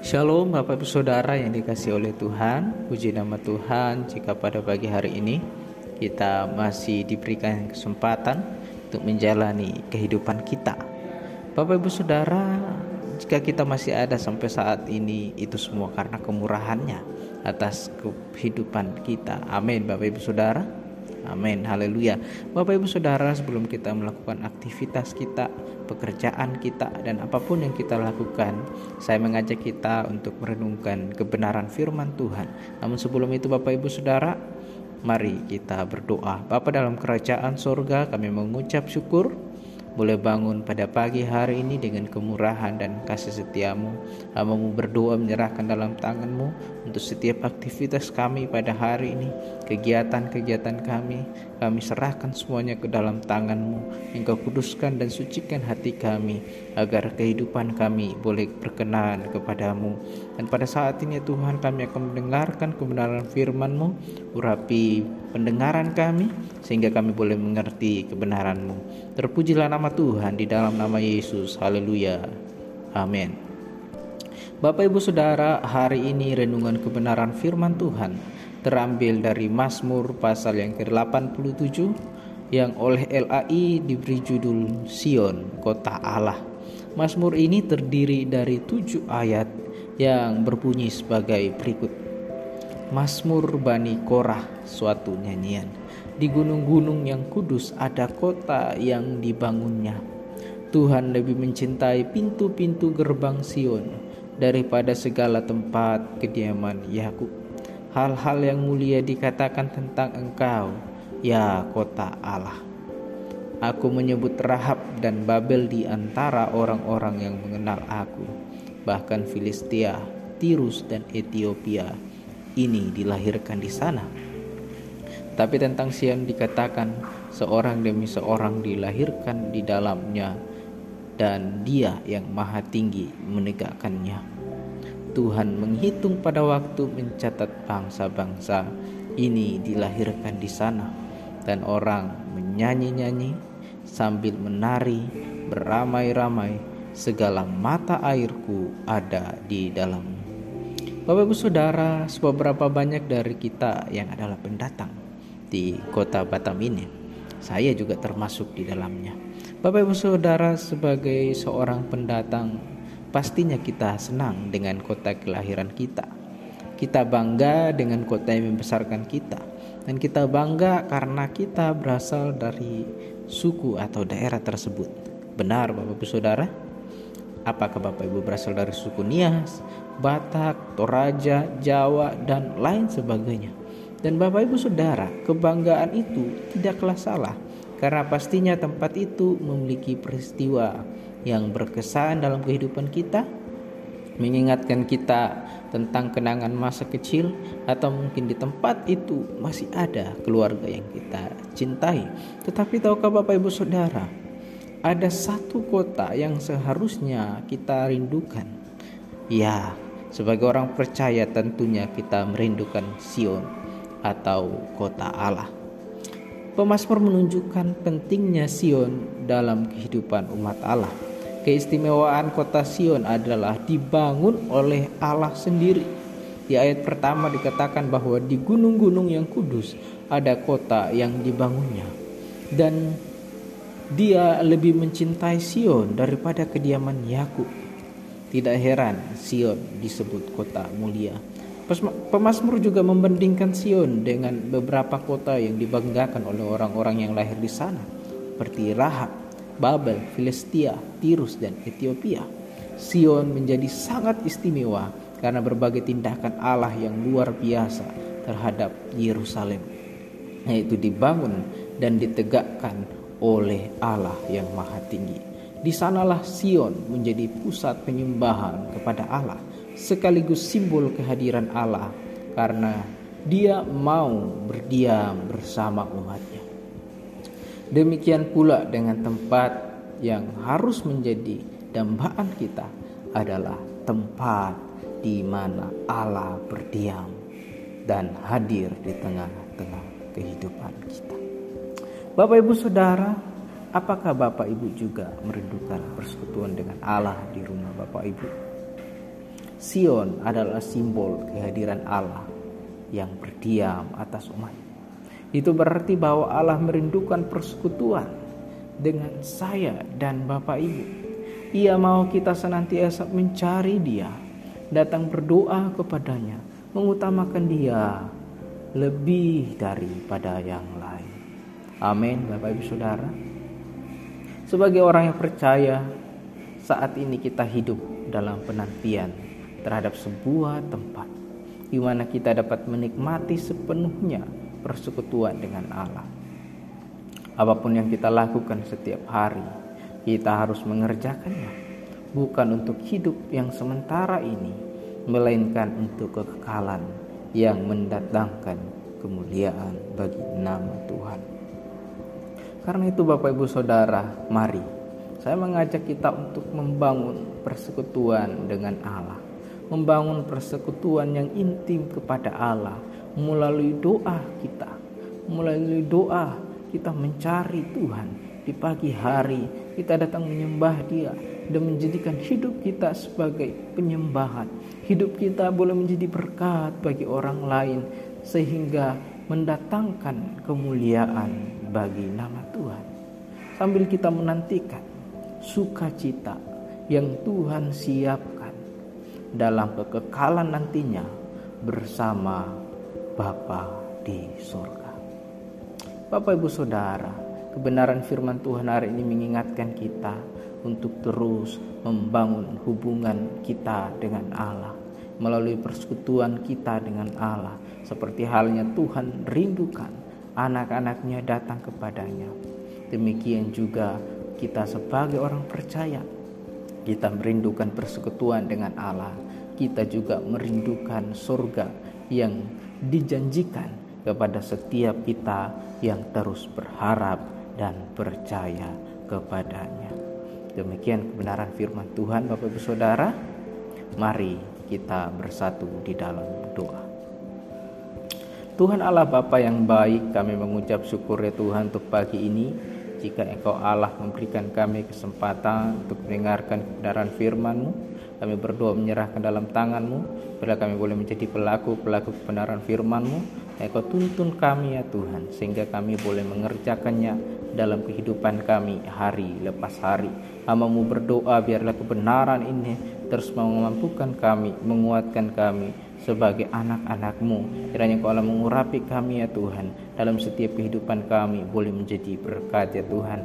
Shalom Bapak Ibu Saudara yang dikasih oleh Tuhan. Puji nama Tuhan jika pada pagi hari ini Kita masih diberikan kesempatan Untuk menjalani kehidupan kita. Bapak Ibu Saudara Jika kita masih ada sampai saat ini Itu semua karena kemurahannya Atas kehidupan kita. Amin Bapak Ibu Saudara Amin, haleluya. Bapak Ibu Saudara, sebelum kita melakukan aktivitas kita, pekerjaan kita dan apa pun yang kita lakukan, saya mengajak kita untuk merenungkan kebenaran firman Tuhan. Namun sebelum itu Bapak Ibu Saudara, mari kita berdoa. Bapa dalam kerajaan sorga, kami mengucap syukur boleh bangun pada pagi hari ini dengan kemurahan dan kasih setiamu. Hamamu berdoa menyerahkan dalam tanganmu untuk setiap aktivitas kami pada hari ini. Kegiatan-kegiatan kami, kami serahkan semuanya ke dalam tanganmu. Engkau kuduskan dan sucikan hati kami agar kehidupan kami boleh berkenan kepadamu. Dan pada saat ini Tuhan kami akan mendengarkan kebenaran firman-Mu, urapi pendengaran kami sehingga kami boleh mengerti kebenaran-Mu. Terpujilah nama Tuhan di dalam nama Yesus. Haleluya. Amin. Bapak Ibu Saudara, hari ini renungan kebenaran firman Tuhan terambil dari Mazmur pasal yang ke-87 yang oleh LAI diberi judul Sion, Kota Allah. Mazmur ini terdiri dari tujuh ayat yang berbunyi sebagai berikut. Mazmur Bani Korah, suatu nyanyian. Di gunung-gunung yang kudus ada kota yang dibangunnya. Tuhan lebih mencintai pintu-pintu gerbang Sion daripada segala tempat kediaman Yakub. Hal-hal yang mulia dikatakan tentang engkau, ya kota Allah. Aku menyebut Rahab dan Babel di antara orang-orang yang mengenal aku. Bahkan Filistia, Tirus dan Ethiopia ini dilahirkan di sana tapi tentang Sion dikatakan seorang demi seorang dilahirkan di dalamnya dan dia yang maha tinggi menegakkannya. Tuhan menghitung pada waktu mencatat bangsa-bangsa ini dilahirkan di sana dan orang menyanyi-nyanyi sambil menari beramai-ramai segala mata airku ada di dalam. Bapak Ibu Saudara, seberapa banyak dari kita yang adalah pendatang di kota Batam ini. Saya juga termasuk di dalamnya. Bapak Ibu Saudara sebagai seorang pendatang pastinya kita senang dengan kota kelahiran kita. Kita bangga dengan kota yang membesarkan kita dan kita bangga karena kita berasal dari suku atau daerah tersebut. Benar Bapak Ibu Saudara? Apakah Bapak Ibu berasal dari suku Nias, Batak, Toraja, Jawa, dan lain sebagainya? Dan Bapak Ibu Saudara, kebanggaan itu tidaklah salah karena pastinya tempat itu memiliki peristiwa yang berkesan dalam kehidupan kita, mengingatkan kita tentang kenangan masa kecil atau mungkin di tempat itu masih ada keluarga yang kita cintai. Tetapi tahukah Bapak Ibu Saudara, ada satu kota yang seharusnya kita rindukan. Ya, sebagai orang percaya tentunya kita merindukan Sion atau kota Allah. Pemasmur menunjukkan pentingnya Sion dalam kehidupan umat Allah. Keistimewaan kota Sion adalah dibangun oleh Allah sendiri. Di ayat pertama dikatakan bahwa di gunung-gunung yang kudus ada kota yang dibangunnya. Dan dia lebih mencintai Sion daripada kediaman Yakub. Tidak heran Sion disebut kota mulia. Pemasmur juga membandingkan Sion dengan beberapa kota yang dibanggakan oleh orang-orang yang lahir di sana, seperti Rahab, Babel, Filistia, Tirus, dan Ethiopia. Sion menjadi sangat istimewa karena berbagai tindakan Allah yang luar biasa terhadap Yerusalem, yaitu dibangun dan ditegakkan oleh Allah yang Maha Tinggi. Di sanalah Sion menjadi pusat penyembahan kepada Allah sekaligus simbol kehadiran Allah karena dia mau berdiam bersama umatnya. Demikian pula dengan tempat yang harus menjadi dambaan kita adalah tempat di mana Allah berdiam dan hadir di tengah-tengah kehidupan kita. Bapak Ibu Saudara, Apakah Bapak Ibu juga merindukan persekutuan dengan Allah di rumah Bapak Ibu? Sion adalah simbol kehadiran Allah yang berdiam atas umat. Itu berarti bahwa Allah merindukan persekutuan dengan saya dan Bapak Ibu. Ia mau kita senantiasa mencari Dia, datang berdoa kepadanya, mengutamakan Dia lebih daripada yang lain. Amin, Bapak Ibu Saudara. Sebagai orang yang percaya, saat ini kita hidup dalam penantian terhadap sebuah tempat di mana kita dapat menikmati sepenuhnya persekutuan dengan Allah. Apa pun yang kita lakukan setiap hari, kita harus mengerjakannya bukan untuk hidup yang sementara ini, melainkan untuk kekekalan yang mendatangkan kemuliaan bagi nama Tuhan. Karena itu Bapak Ibu Saudara, mari saya mengajak kita untuk membangun persekutuan dengan Allah membangun persekutuan yang intim kepada Allah melalui doa kita. Melalui doa kita mencari Tuhan di pagi hari kita datang menyembah Dia dan menjadikan hidup kita sebagai penyembahan. Hidup kita boleh menjadi berkat bagi orang lain sehingga mendatangkan kemuliaan bagi nama Tuhan. Sambil kita menantikan sukacita yang Tuhan siapkan dalam kekekalan nantinya bersama Bapa di surga. Bapak Ibu Saudara, kebenaran firman Tuhan hari ini mengingatkan kita untuk terus membangun hubungan kita dengan Allah melalui persekutuan kita dengan Allah seperti halnya Tuhan rindukan anak-anaknya datang kepadanya demikian juga kita sebagai orang percaya kita merindukan persekutuan dengan Allah, kita juga merindukan surga yang dijanjikan kepada setiap kita yang terus berharap dan percaya kepadanya. Demikian kebenaran firman Tuhan Bapak Ibu Saudara. Mari kita bersatu di dalam doa. Tuhan Allah Bapa yang baik, kami mengucap syukur ya Tuhan untuk pagi ini jika Engkau Allah memberikan kami kesempatan untuk mendengarkan kebenaran firman-Mu, kami berdoa menyerahkan dalam tangan-Mu, bila kami boleh menjadi pelaku-pelaku kebenaran firman-Mu, Engkau tuntun kami ya Tuhan, sehingga kami boleh mengerjakannya dalam kehidupan kami hari lepas hari. Hamamu berdoa biarlah kebenaran ini terus memampukan kami, menguatkan kami, sebagai anak-anakmu. Kiranya Kau Allah mengurapi kami ya Tuhan dalam setiap kehidupan kami boleh menjadi berkat ya Tuhan.